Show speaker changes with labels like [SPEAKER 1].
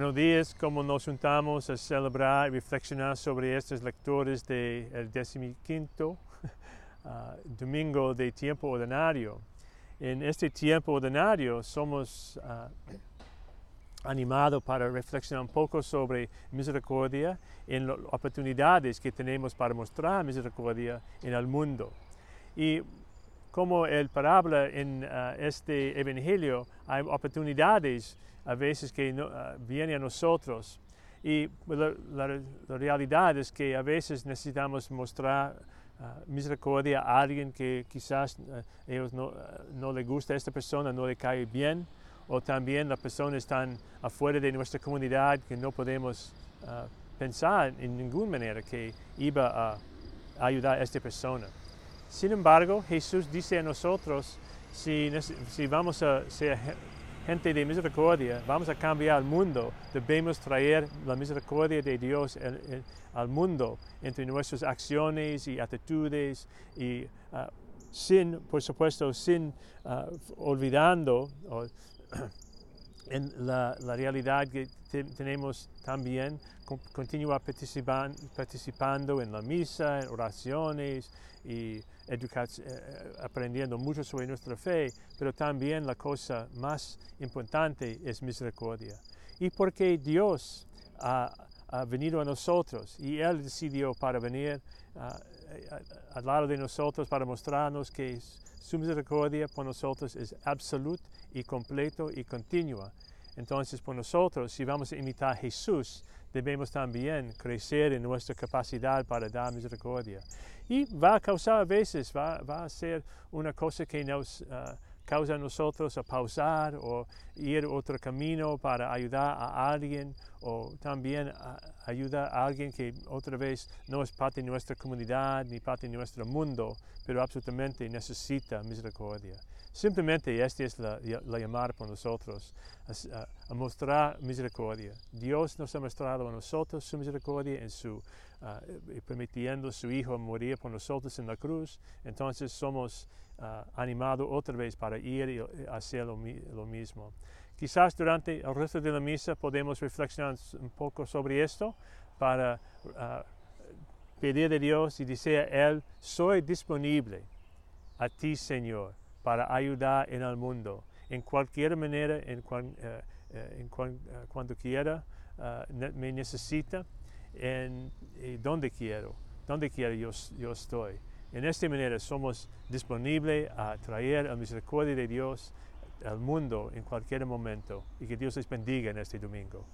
[SPEAKER 1] vez como nos juntamos a celebrar y reflexionar sobre estos lectores del de 15 uh, domingo de tiempo ordinario. En este tiempo ordinario somos uh, animados para reflexionar un poco sobre misericordia en las oportunidades que tenemos para mostrar misericordia en el mundo. Y como el parábola en uh, este evangelio, hay oportunidades a veces que no, uh, vienen a nosotros. Y la, la, realidad es que a veces necesitamos mostrar uh, misericordia a alguien que quizás ellos no, no le gusta a esta persona, no le cae bien, o también las personas están afuera de nuestra comunidad que no podemos pensar en ninguna manera que iba a ayudar a esta persona. Sin embargo, Jesús dice a nosotros, si, si, vamos a ser gente de misericordia, vamos a cambiar el mundo, debemos traer la misericordia de Dios al mundo entre nuestras acciones y actitudes y uh, sin, por supuesto, sin uh, olvidando en la, la, realidad que te, tenemos también, participan, participando en la misa, en oraciones y eh, aprendiendo mucho sobre nuestra fe, pero también la cosa más importante es misericordia. Y porque Dios ha venido a nosotros y Él decidió para venir uh, al lado de nosotros para mostrarnos que su misericordia por nosotros es absoluta y completo y continua. Entonces, por nosotros, si vamos a imitar a Jesús, debemos también crecer en nuestra capacidad para dar misericordia. Y va a causar a veces, va, va a ser una cosa que nos uh, causa a nosotros a pausar o ir otro camino para ayudar a alguien o también a ayudar a alguien que otra vez no es parte de nuestra comunidad ni parte de nuestro mundo, pero absolutamente necesita misericordia. Simplemente esta es la, la llamada por nosotros, a, a, mostrar misericordia. Dios nos ha mostrado a nosotros su misericordia en su, uh, permitiendo a su Hijo morir por nosotros en la cruz. Entonces somos uh, animados otra vez para ir y hacer lo, mismo. Quizás durante el resto de la misa podemos reflexionar un poco sobre esto para uh, pedir a Dios y decir a Él, soy disponible a ti, Señor para ayudar en el mundo, en cualquier manera, en, cuan, en cuan, uh, cuando quiera, uh, me necesita, en donde quiero, donde quiera yo, yo estoy. En esta manera somos disponibles a traer la misericordia de Dios al mundo en cualquier momento y que Dios les bendiga en este domingo.